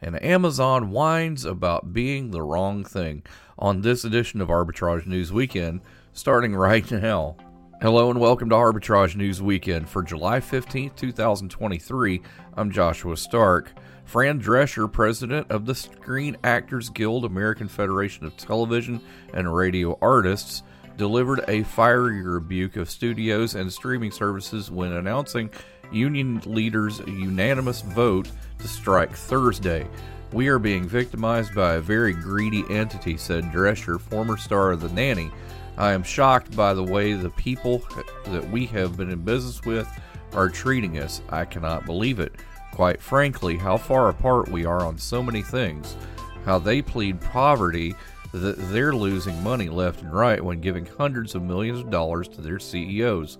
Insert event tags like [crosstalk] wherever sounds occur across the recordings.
and Amazon whines about being the wrong thing on this edition of Arbitrage News Weekend, starting right [laughs] now. Hello and welcome to Arbitrage News Weekend for July 15th, 2023. I'm Joshua Stark. Fran Drescher, president of the Screen Actors Guild American Federation of Television and Radio Artists, delivered a fiery rebuke of studios and streaming services when announcing union leaders' unanimous vote to strike Thursday. We are being victimized by a very greedy entity, said Drescher, former star of The Nanny. I am shocked by the way the people that we have been in business with are treating us. I cannot believe it. Quite frankly, how far apart we are on so many things. How they plead poverty, that they're losing money left and right when giving hundreds of millions of dollars to their CEOs.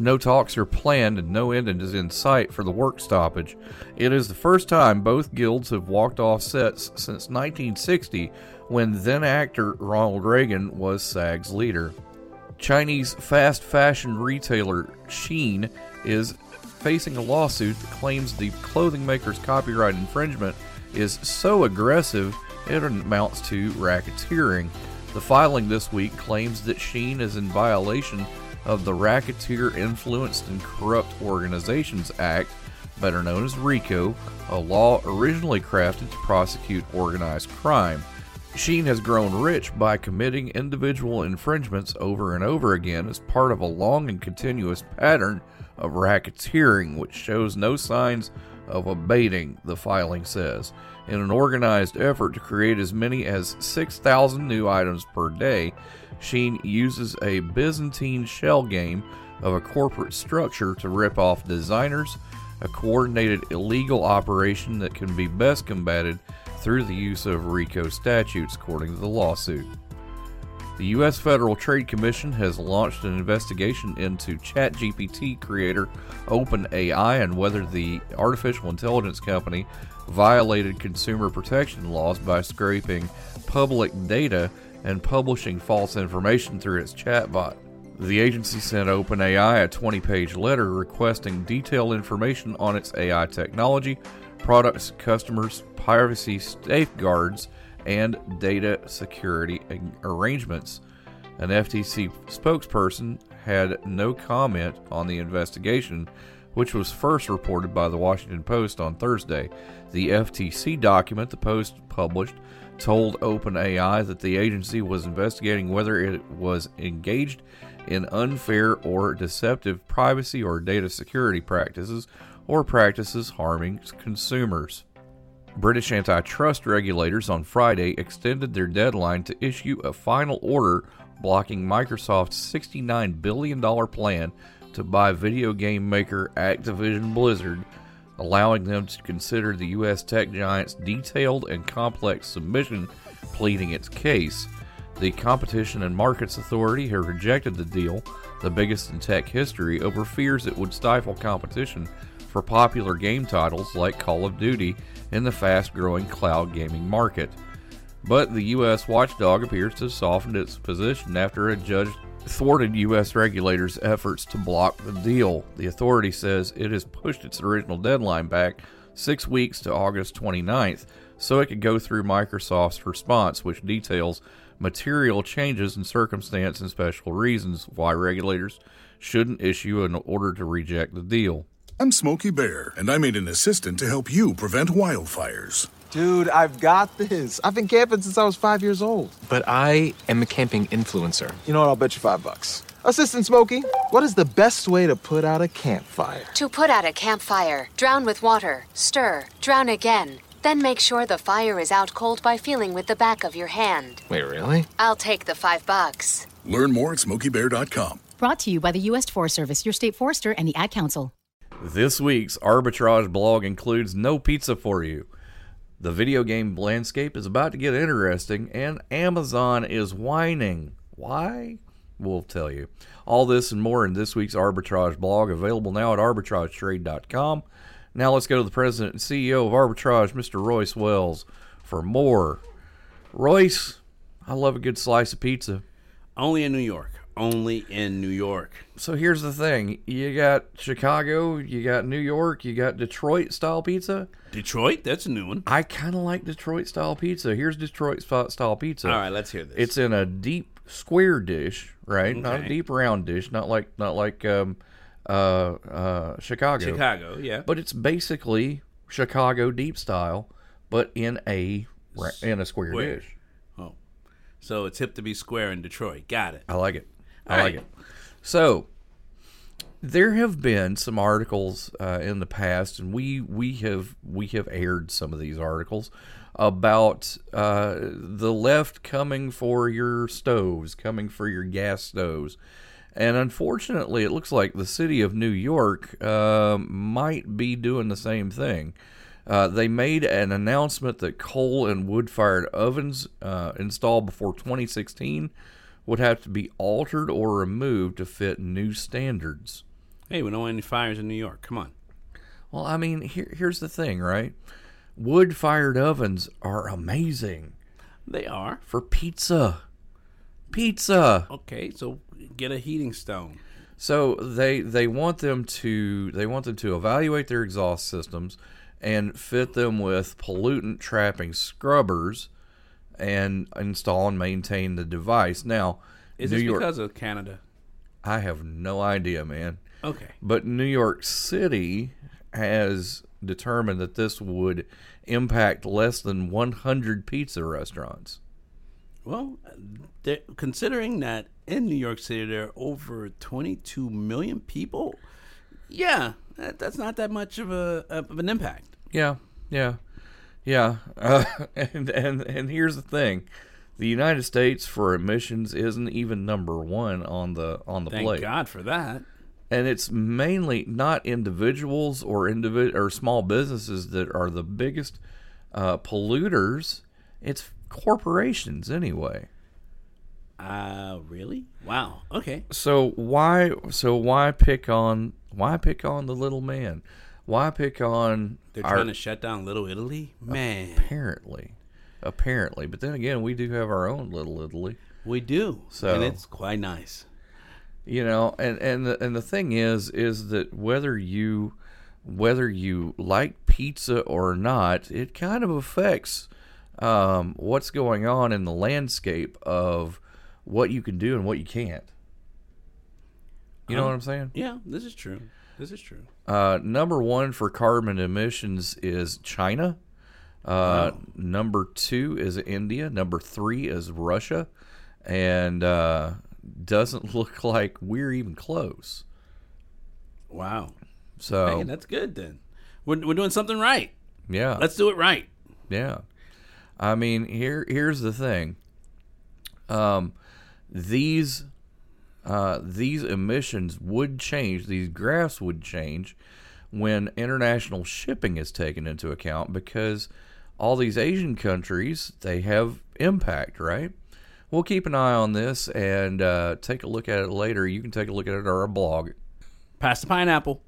No talks are planned and no end is in sight for the work stoppage. It is the first time both guilds have walked off sets since 1960 when then actor Ronald Reagan was SAG's leader. Chinese fast fashion retailer Shein is facing a lawsuit that claims the clothing maker's copyright infringement is so aggressive it amounts to racketeering. The filing this week claims that Shein is in violation of the Racketeer Influenced and Corrupt Organizations Act, better known as RICO, a law originally crafted to prosecute organized crime. Shein has grown rich by committing individual infringements over and over again as part of a long and continuous pattern of racketeering, which shows no signs of abating, the filing says. In an organized effort to create as many as 6,000 new items per day, Shein uses a Byzantine shell game of a corporate structure to rip off designers, a coordinated illegal operation that can be best combated through the use of RICO statutes, according to the lawsuit. The U.S. Federal Trade Commission has launched an investigation into ChatGPT creator OpenAI and whether the artificial intelligence company violated consumer protection laws by scraping public data and publishing false information through its chatbot. The agency sent OpenAI a 20 page letter requesting detailed information on its AI technology, products, customers, privacy safeguards, and data security arrangements. An FTC spokesperson had no comment on the investigation, which was first reported by the Washington Post on Thursday. The FTC document the Post published told OpenAI that the agency was investigating whether it was engaged in unfair or deceptive privacy or data security practices or practices harming consumers. British antitrust regulators on Friday extended their deadline to issue a final order blocking Microsoft's $69 billion plan to buy video game maker Activision Blizzard, allowing them to consider the U.S. tech giant's detailed and complex submission pleading its case. The Competition and Markets Authority has rejected the deal, the biggest in tech history, over fears it would stifle competition for popular game titles like Call of Duty in the fast growing cloud gaming market. But the U.S. watchdog appears to have softened its position after a judge thwarted U.S. regulators' efforts to block the deal. The authority says it has pushed its original deadline back six weeks to August 29th so it could go through Microsoft's response, which details material changes in circumstance and special reasons why regulators shouldn't issue an order to reject the deal. I'm Smokey Bear, and I made an assistant to help you prevent wildfires. Dude, I've got this. I've been camping since I was five years old. But I am a camping influencer. You know what? I'll bet you five bucks. Assistant Smokey, what is the best way to put out a campfire? To put out a campfire, drown with water, stir, drown again. Then make sure the fire is out cold by feeling with the back of your hand. Wait, really? I'll take the five bucks. Learn more at SmokeyBear.com. Brought to you by the U.S. Forest Service, your state forester, and the Ad Council. This week's arbitrage blog includes no pizza for you. The video game landscape is about to get interesting, and Amazon is whining. Why? We'll tell you. All this and more in this week's arbitrage blog, available now at arbitragetrade.com. Now let's go to the president and CEO of Arbitrage, Mr. Royce Wells, for more. Royce, I love a good slice of pizza. Only in New York. Only in New York. So here's the thing you got Chicago, you got New York, you got Detroit style pizza. Detroit? That's a new one. I kind of like Detroit style pizza. Here's Detroit style pizza. All right, let's hear this. It's in a deep square dish, right? Not a deep round dish, not like not like um, uh, uh, Chicago. Chicago, yeah. But it's basically Chicago deep style, but in a in a square, Square. dish. Oh. So it's hip to be square in Detroit. Got it. I like it. I All like it. So there have been some articles uh, in the past, and we we have we have aired some of these articles about uh, the left coming for your stoves, coming for your gas stoves. And unfortunately, it looks like the city of New York uh, might be doing the same thing. Uh, they made an announcement that coal and wood fired ovens uh, installed before 2016 would have to be altered or removed to fit new standards. Hey, we don't want any fires in New York. Come on. Well, I mean, here, here's the thing, right? Wood fired ovens are amazing They are. for pizza. Pizza. Okay, so get a heating stone. So they they want them to they want them to evaluate their exhaust systems and fit them with pollutant trapping scrubbers and install and maintain the device. Now, Is New this York, because of Canada? I have no idea, man. Okay. But New York City has determined that this would impact less than 100 pizza restaurants. Well, considering that in New York City there are over 22 million people, yeah, that, that's not that much of a of an impact. Yeah, yeah, yeah. Uh, [laughs] and and and here's the thing: the United States for emissions isn't even number one on the on the Thank plate, God for that. and it's mainly not individuals or individ or small businesses that are the biggest uh, polluters. It's corporations anyway. Uh, really? Wow. Okay. So why so why pick on why pick on the little man? Why pick on They're our- trying to shut down Little Italy? Man, apparently apparently but then again we do have our own little italy we do. So- and it's quite nice. you know and and the, and the thing is is that whether you whether you like pizza or not it kind of affects um, what's going on in the landscape of what you can do and what you can't you know Um, what i'm saying Yeah, this is true. This is true. uh, number one for carbon emissions is china uh, number two is india number three is russia and uh, doesn't [laughs] look like we're even close Wow. so that's good then. We're, we're doing something right. yeah Let's do it right. Yeah. I mean, here here's the thing. Um these uh these emissions would change, these graphs would change when international shipping is taken into account because all these Asian countries, they have impact, right? We'll keep an eye on this and uh, take a look at it later. You can take a look at it on our blog. Pass the pineapple.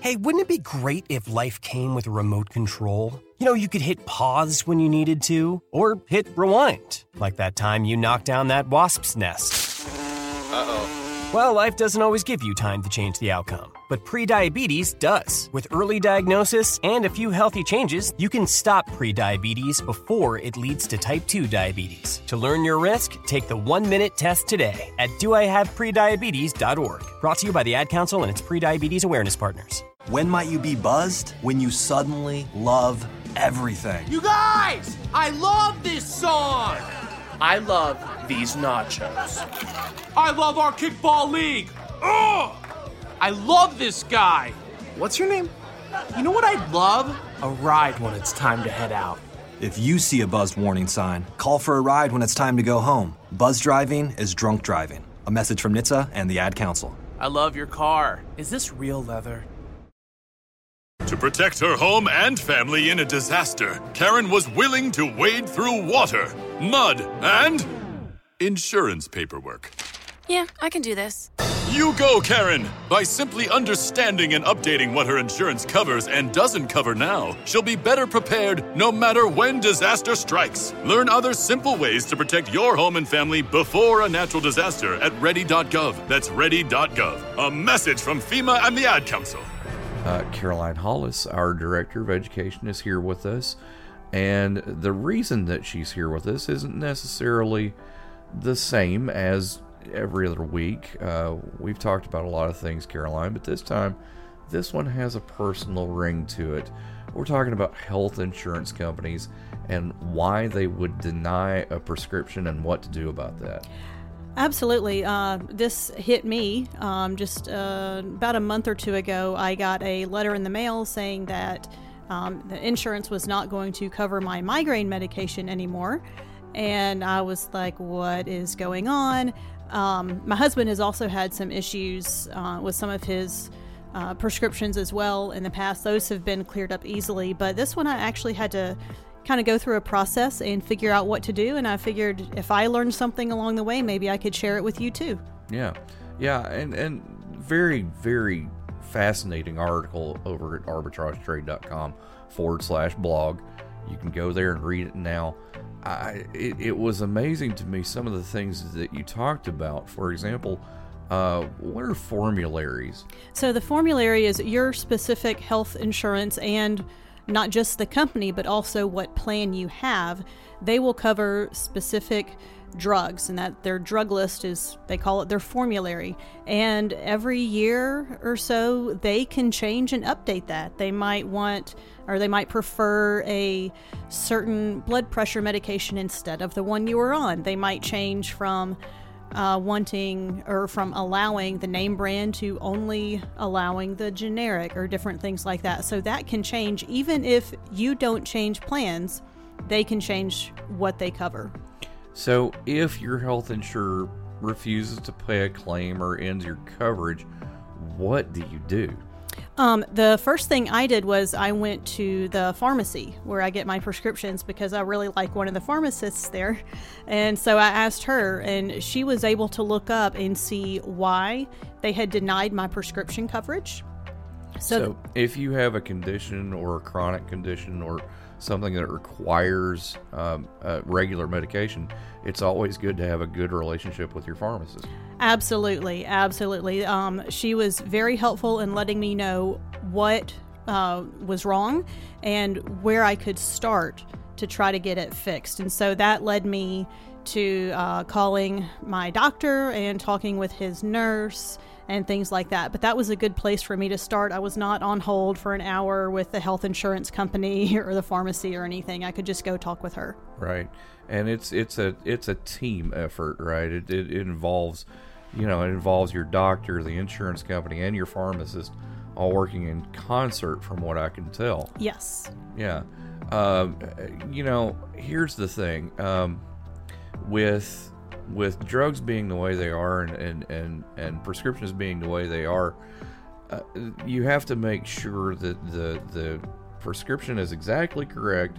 Hey, wouldn't it be great if life came with a remote control? You know, you could hit pause when you needed to, or hit rewind, like that time you knocked down that wasp's nest. Uh oh. Well, life doesn't always give you time to change the outcome, but prediabetes does. With early diagnosis and a few healthy changes, you can stop prediabetes before it leads to type 2 diabetes. To learn your risk, take the one minute test today at doihaveprediabetes.org. Brought to you by the Ad Council and its prediabetes awareness partners. When might you be buzzed? When you suddenly love everything. You guys, I love this song. I love these nachos. I love our kickball league. Ugh! I love this guy. What's your name? You know what I'd love? A ride when it's time to head out. If you see a buzzed warning sign, call for a ride when it's time to go home. Buzz driving is drunk driving. A message from NHTSA and the Ad Council. I love your car. Is this real leather? To protect her home and family in a disaster, Karen was willing to wade through water, mud, and insurance paperwork. Yeah, I can do this. You go, Karen! By simply understanding and updating what her insurance covers and doesn't cover now, she'll be better prepared no matter when disaster strikes. Learn other simple ways to protect your home and family before a natural disaster at ready.gov. That's ready.gov. A message from FEMA and the Ad Council. Uh, Caroline Hollis, our Director of Education, is here with us. And the reason that she's here with us isn't necessarily the same as every other week. Uh, we've talked about a lot of things, Caroline, but this time, this one has a personal ring to it. We're talking about health insurance companies and why they would deny a prescription and what to do about that. Absolutely. Uh, this hit me um, just uh, about a month or two ago. I got a letter in the mail saying that um, the insurance was not going to cover my migraine medication anymore. And I was like, what is going on? Um, my husband has also had some issues uh, with some of his uh, prescriptions as well in the past. Those have been cleared up easily, but this one I actually had to kind of go through a process and figure out what to do. And I figured if I learned something along the way, maybe I could share it with you too. Yeah, yeah, and and very very fascinating article over at arbitragetrade.com forward slash blog. You can go there and read it now. I, it, it was amazing to me some of the things that you talked about. For example, uh, what are formularies? So the formulary is your specific health insurance and not just the company, but also what plan you have. They will cover specific drugs, and that their drug list is, they call it their formulary. And every year or so, they can change and update that. They might want, or they might prefer a certain blood pressure medication instead of the one you were on. They might change from uh, wanting or from allowing the name brand to only allowing the generic or different things like that. So that can change even if you don't change plans, they can change what they cover. So if your health insurer refuses to pay a claim or ends your coverage, what do you do? Um, the first thing I did was I went to the pharmacy where I get my prescriptions because I really like one of the pharmacists there. And so I asked her, and she was able to look up and see why they had denied my prescription coverage. So, so if you have a condition or a chronic condition or something that requires um, uh, regular medication, it's always good to have a good relationship with your pharmacist. Absolutely, absolutely. Um, she was very helpful in letting me know what uh, was wrong and where I could start to try to get it fixed. And so that led me to uh, calling my doctor and talking with his nurse and things like that. But that was a good place for me to start. I was not on hold for an hour with the health insurance company [laughs] or the pharmacy or anything. I could just go talk with her. Right, and it's it's a it's a team effort, right? It, it, involves, you know, it involves your doctor, the insurance company, and your pharmacist all working in concert, from what I can tell. Yes. Yeah. Um, you know, here's the thing. Um, with with drugs being the way they are and, and, and, and prescriptions being the way they are, uh, you have to make sure that the, the prescription is exactly correct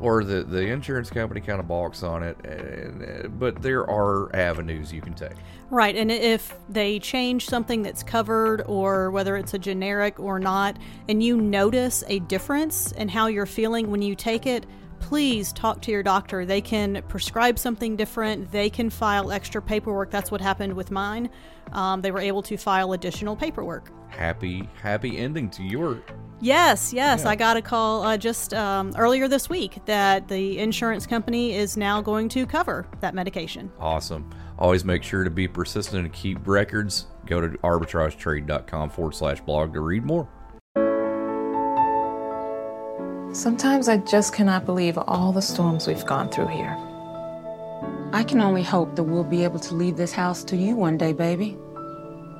or the, the insurance company kind of balks on it. And, but there are avenues you can take. Right. And if they change something that's covered or whether it's a generic or not, and you notice a difference in how you're feeling when you take it, please talk to your doctor. They can prescribe something different, they can file extra paperwork. That's what happened with mine. Um, they were able to file additional paperwork. Happy, happy ending to your. Yes, yes. Yeah. I got a call uh, just um, earlier this week that the insurance company is now going to cover that medication. Awesome. Always make sure to be persistent and keep records. Go to arbitragetrade.com forward slash blog to read more. Sometimes I just cannot believe all the storms we've gone through here. I can only hope that we'll be able to leave this house to you one day, baby.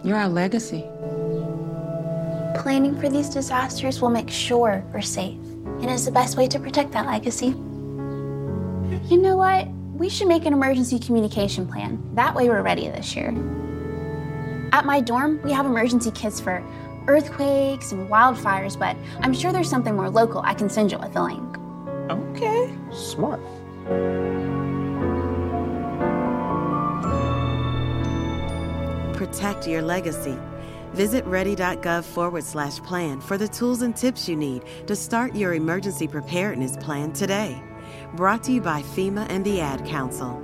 You're our legacy. Planning for these disasters will make sure we're safe, and is the best way to protect that legacy. You know what? We should make an emergency communication plan. That way we're ready this year. At my dorm, we have emergency kits for earthquakes and wildfires, but I'm sure there's something more local I can send you with a link. Okay. Smart. Protect your legacy. Visit ready.gov forward slash plan for the tools and tips you need to start your emergency preparedness plan today. Brought to you by FEMA and the Ad Council.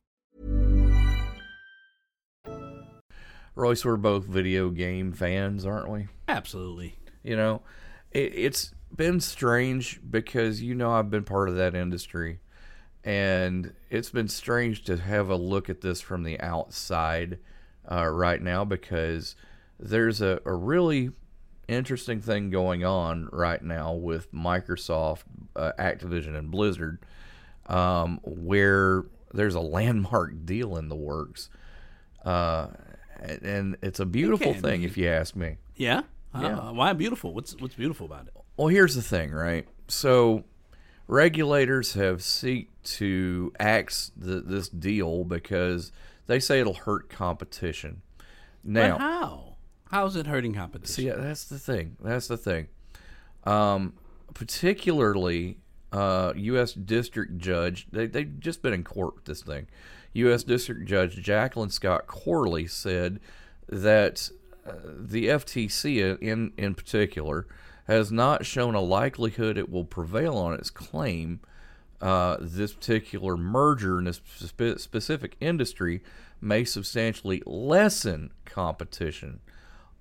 Royce, we're both video game fans, aren't we? Absolutely. You know, it, it's been strange because you know I've been part of that industry, and it's been strange to have a look at this from the outside uh, right now because there's a, a really interesting thing going on right now with Microsoft, uh, Activision, and Blizzard, um, where there's a landmark deal in the works. Uh, and it's a beautiful thing, if you ask me. Yeah. Yeah. Uh, why beautiful? What's what's beautiful about it? Well, here's the thing, right? So, regulators have seeked to axe the, this deal because they say it'll hurt competition. Now, but how? How's it hurting competition? See, that's the thing. That's the thing. Um, particularly, uh, U.S. District Judge, they, they've just been in court with this thing. U.S. District Judge Jacqueline Scott Corley said that uh, the FTC, in, in particular, has not shown a likelihood it will prevail on its claim uh, this particular merger in this spe- specific industry may substantially lessen competition.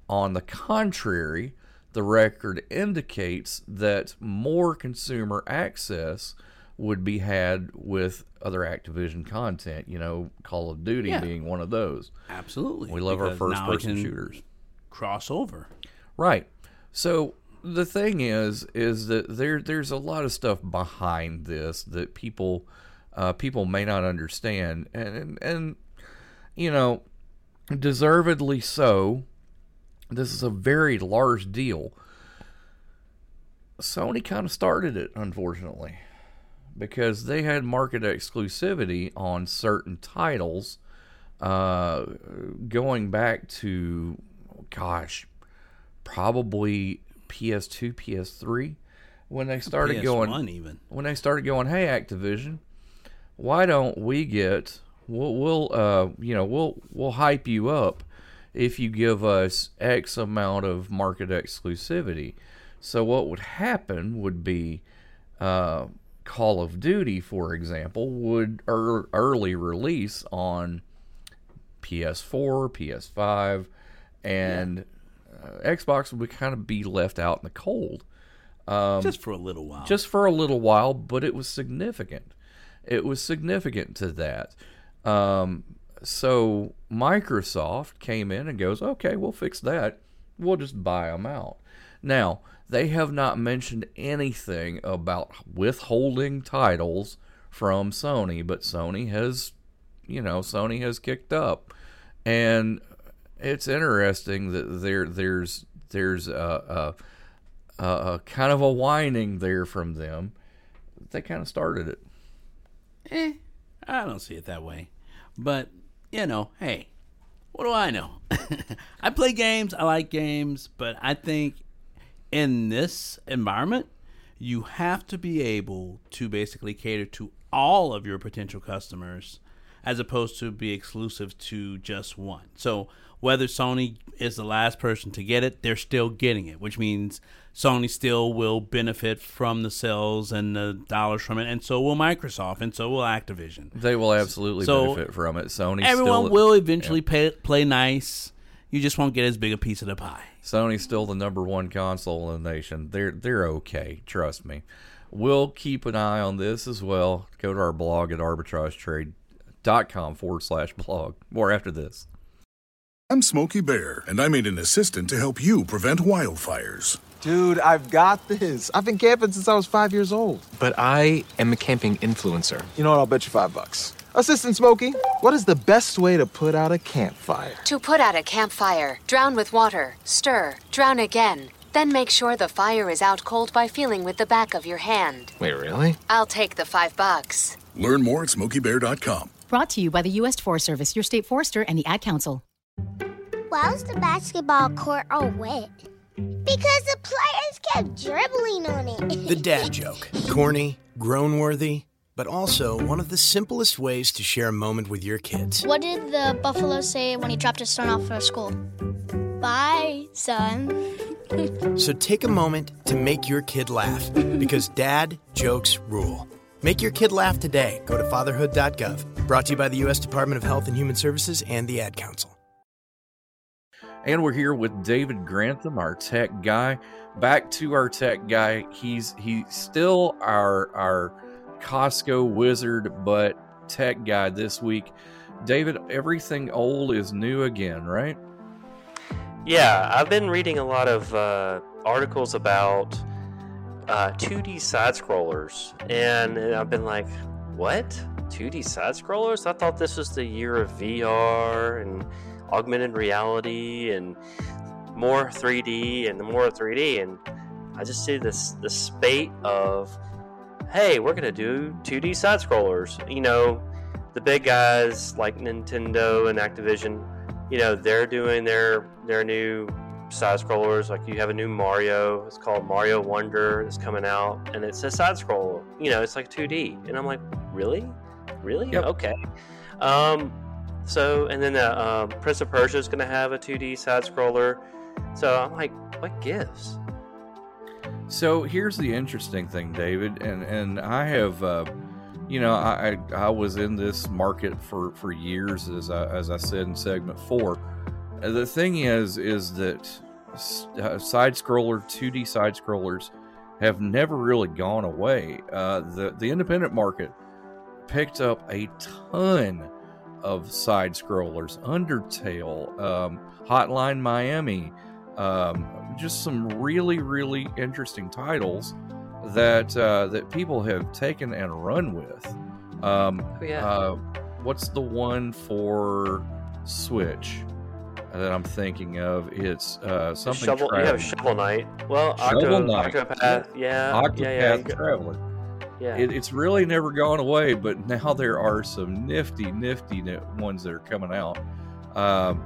On the contrary, the record indicates that more consumer access would be had with other Activision content, you know, Call of Duty Yeah. being one of those. Absolutely. We love our first person shooters. Cross over. Right. So the thing is, is that there there's a lot of stuff behind this that people uh, people may not understand, and, and and you know, deservedly so. This is a very large deal. Sony kind of started it, unfortunately, because they had market exclusivity on certain titles, uh, going back to, gosh, probably PS2, PS3, when they started PS1 going, even. when they started going, hey Activision, why don't we get we'll, we'll uh you know we'll we'll hype you up if you give us X amount of market exclusivity. So what would happen would be uh, Call of Duty, for example, would ear early release on PS4, PS5, and uh, Xbox would kind of be left out in the cold. Um, Just for a little while. Just for a little while, but it was significant. It was significant to that. Um, so Microsoft came in and goes, okay, we'll fix that. We'll just buy them out. Now, they have not mentioned anything about withholding titles from Sony, but Sony has, you know, Sony has kicked up. And it's interesting that there there's there's a, a, a, kind of a whining there from them. They kind of started it. Eh, I don't see it that way. But, you know, hey, what do I know? [laughs] I play games, I like games, but I think in this environment, you have to be able to basically cater to all of your potential customers as opposed to be exclusive to just one. So whether Sony is the last person to get it, they're still getting it, which means Sony still will benefit from the sales and the dollars from it, and so will Microsoft, and so will Activision. They will absolutely So, benefit from it. Sony Everyone still, will eventually pay, play nice. You just won't get as big a piece of the pie. Sony's still the number one console in the nation. They're they're okay. Trust me. We'll keep an eye on this as well. Go to our blog at arbitragetrade.com forward slash blog. More after this. I'm Smokey Bear, and I made an assistant to help you prevent wildfires. Dude, I've got this. I've been camping since I was five years old. But I am a camping influencer. You know what? I'll bet you five bucks. Assistant Smokey, what is the best way to put out a campfire? To put out a campfire, drown with water, stir, drown again. Then make sure the fire is out cold by feeling with the back of your hand. Wait, really? I'll take the five bucks. Learn more at smokeybear.com. Brought to you by the U.S. Forest Service, your state forester, and the Ad Council. Why was the basketball court all wet? Because the players kept dribbling on it. The dad joke. Corny, groan worthy, but also one of the simplest ways to share a moment with your kids. What did the buffalo say when he dropped his son off for school? Bye, son. [laughs] So take a moment to make your kid laugh because dad jokes rule. Make your kid laugh today. Go to fatherhood.gov. Brought to you by the U.S. Department of Health and Human Services and the Ad Council. And we're here with David Grantham, our tech guy. Back to our tech guy. He's he's still our our Costco wizard, but tech guy this week. David, everything old is new again, right? Yeah, I've been reading a lot of uh, articles about uh, 2D side scrollers, and I've been like, what? 2D side scrollers? I thought this was the year of VR and augmented reality and more 3D and more 3D, and I just see this this spate of, hey, we're gonna do 2D side scrollers. You know, the big guys like Nintendo and Activision, you know, they're doing their their new side scrollers. Like you have a new Mario, it's called Mario Wonder, it's coming out, and it's a side scroller. You know, it's like 2D, and I'm like, really, really, okay. Um, so and then the um, Prince of Persia is going to have a 2D side scroller. So I'm like, what gives? So here's the interesting thing, David, and and I have, uh, you know, I I was in this market for for years, as I as I said in segment four. The thing is, is that uh, side scroller, 2D side scrollers, have never really gone away. Uh, the the independent market picked up a ton of side scrollers, Undertale, um, Hotline Miami, um, just some really really interesting titles that uh, that people have taken and run with. Um, Oh, yeah. uh, what's the one for Switch that I'm thinking of? It's uh, something. Shovel, you have Traveler. Shovel Knight. Well, Shovel Octo, Knight. Octopath, yeah, Octopath yeah, yeah. you go- Traveler. Yeah. It, it's really never gone away, but now there are some nifty, nifty ones that are coming out. Um,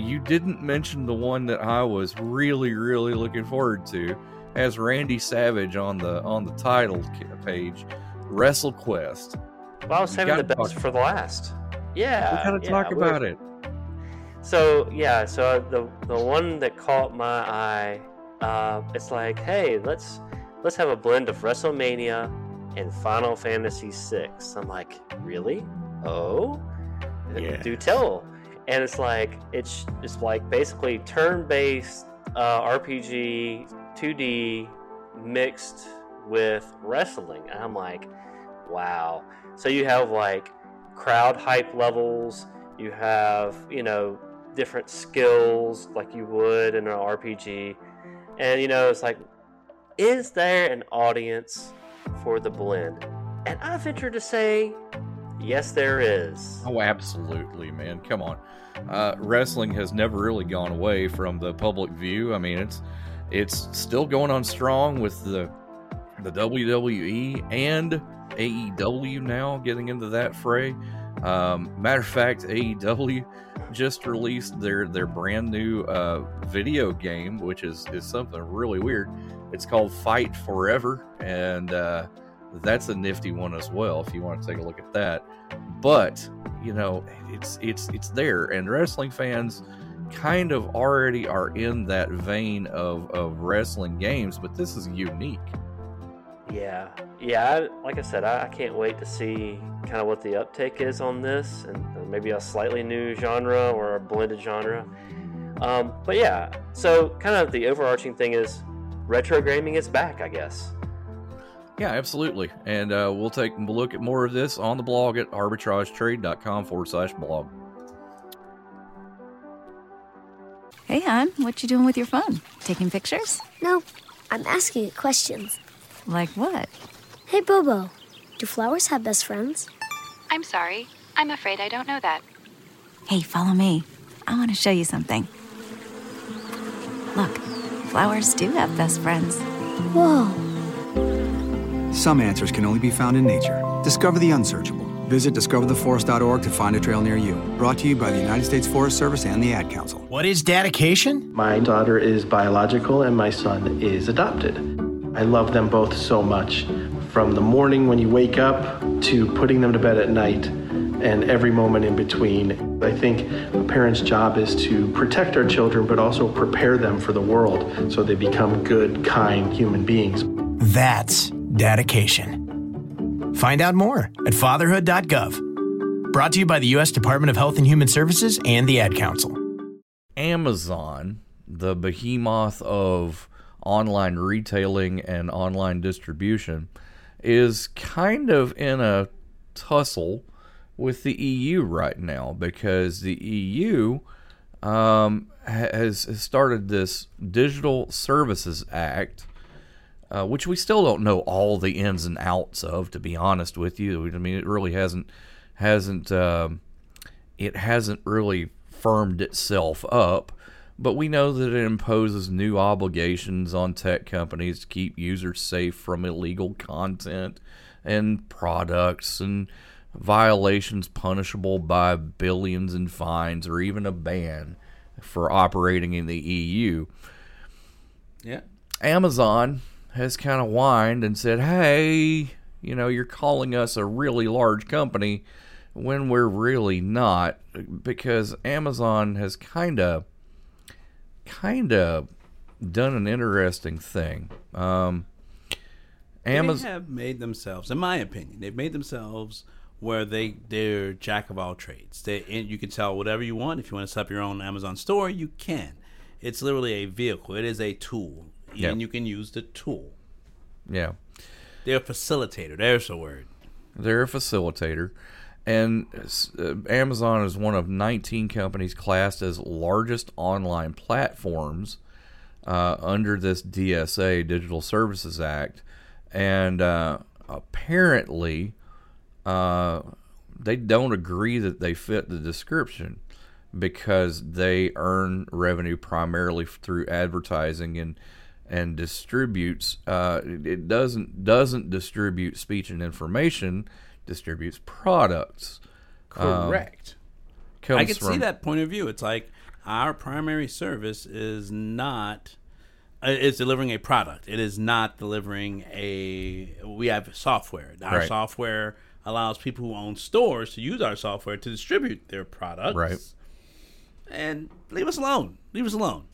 you didn't mention the one that I was really, really looking forward to, has Randy Savage on the on the title page, WrestleQuest. Well, I was saving the best for the last. Yeah, We gotta yeah, talk about it. So yeah, so the the one that caught my eye, uh, it's like, hey, let's let's have a blend of WrestleMania and Final Fantasy VI. I'm like, really? Oh, Yeah. do tell. And it's like it's it's like basically turn-based uh, RPG, 2D mixed with wrestling. And I'm like, wow. So you have like crowd hype levels. You have you know different skills like you would in an RPG, and you know it's like, is there an audience for the blend? And I venture to say, Yes, there is. Oh, absolutely, man. Come on. Uh, wrestling has never really gone away from the public view. I mean, it's it's still going on strong with the the WWE and AEW now getting into that fray. Um, matter of fact, AEW just released their their brand new uh, video game, which is is something really weird. It's called Fight Forever, and uh, that's a nifty one as well. If you want to take a look at that, but you know, it's it's it's there, and wrestling fans kind of already are in that vein of of wrestling games, but this is unique. Yeah, yeah. I, like I said, I, I, can't wait to see kind of what the uptake is on this, and maybe a slightly new genre or a blended genre. Um, but yeah, so kind of the overarching thing is retro gaming is back, I guess. Yeah, absolutely. And uh, we'll take a look at more of this on the blog at arbitragetrade.com forward slash blog. Hey, hon, what you doing with your phone? Taking pictures? No, I'm asking it questions. Like what? Hey, Bobo, do flowers have best friends? I'm sorry. I'm afraid I don't know that. Hey, follow me. I want to show you something. Look, flowers do have best friends. Whoa. Some answers can only be found in nature. Discover the unsearchable. Visit discovertheforest.org to find a trail near you. Brought to you by the United States Forest Service and the Ad Council. What is dedication? My daughter is biological and my son is adopted. I love them both so much. From the morning when you wake up to putting them to bed at night and every moment in between. I think a parent's job is to protect our children, but also prepare them for the world so they become good, kind human beings. That's dedication. Find out more at fatherhood.gov. Brought to you by the U.S. Department of Health and Human Services and the Ad Council. Amazon, the behemoth of online retailing and online distribution, is kind of in a tussle with the EU right now because the EU um, has, has started this Digital Services Act, uh, which we still don't know all the ins and outs of. To be honest with you, I mean, it really hasn't hasn't um, it hasn't really firmed itself up. But we know that it imposes new obligations on tech companies to keep users safe from illegal content and products and violations punishable by billions in fines or even a ban for operating in the EU. Yeah. Amazon has kind of whined and said, hey, you know, you're calling us a really large company when we're really not because Amazon has kind of kind of done an interesting thing. Um, Amazon have made themselves, in my opinion, they've made themselves where they they're jack of all trades. They you can sell whatever you want. If you want to set up your own Amazon store, you can. It's literally a vehicle. It is a tool, And you can use the tool. Yeah. They're a facilitator. There's the word. They're a facilitator. And uh, Amazon is one of 19 companies classed as largest online platforms uh, under this DSA, Digital Services Act. And uh, apparently, uh, they don't agree that they fit the description because they earn revenue primarily through advertising and and distributes uh, it doesn't doesn't distribute speech and information distributes products Correct. Um, I can see that point of view. It's like our primary service is not uh, it's delivering a product. It is not delivering a. We have software. Our Right. software allows people who own stores to use our software to distribute their products. Right. And leave us alone. Leave us alone.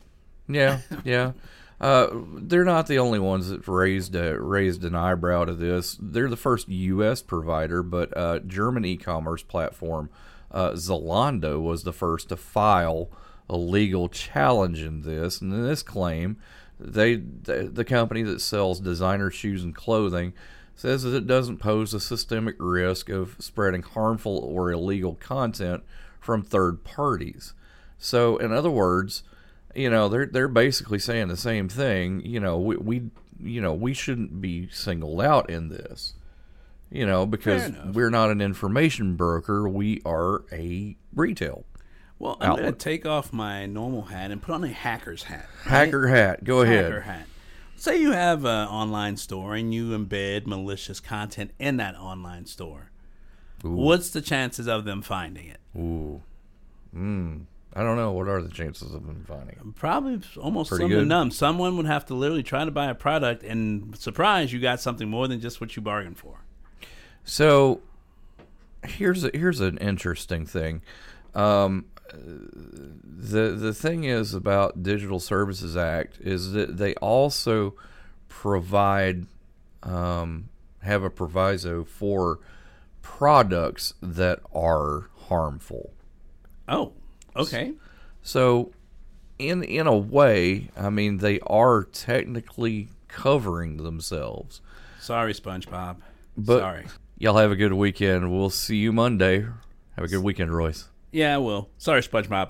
Yeah, [laughs] yeah. Uh, they're not the only ones that raised uh, raised an eyebrow to this. They're the first U.S. provider, but uh, German e-commerce platform uh, Zalando was the first to file a legal challenge in this. And in this claim, they the, the company that sells designer shoes and clothing says that it doesn't pose a systemic risk of spreading harmful or illegal content from third parties. So, in other words, you know they're they're basically saying the same thing. You know, we, we you know we shouldn't be singled out in this. You know, because we're not an information broker, we are a retail. Well, I'm going to take off my normal hat and put on a hacker's hat. right? Hacker hat. Go ahead. Hacker hat. Say you have an online store and you embed malicious content in that online store. What's the chances of them finding it? Ooh. Mm. I don't know. What are the chances of them finding it? Probably almost Pretty slim to good. none. Someone would have to literally try to buy a product and surprise you got something more than just what you bargained for. So here's a, here's an interesting thing. Um, the the thing is about Digital Services Act is that they also provide um, have a proviso for products that are harmful. Oh, okay. So in in a way, I mean they are technically covering themselves. Sorry, SpongeBob. But Sorry. y'all have a good weekend. We'll see you Monday. Have a good weekend, Royce. Yeah, I will. Sorry, SpongeBob.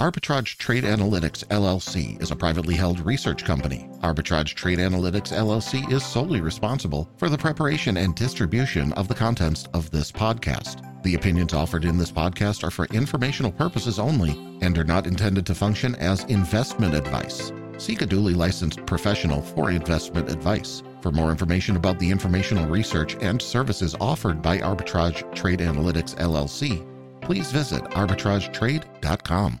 Arbitrage Trade Analytics LLC is a privately held research company. Arbitrage Trade Analytics LLC is solely responsible for the preparation and distribution of the contents of this podcast. The opinions offered in this podcast are for informational purposes only and are not intended to function as investment advice. Seek a duly licensed professional for investment advice. For more information about the informational research and services offered by Arbitrage Trade Analytics LLC, please visit arbitragetrade.com.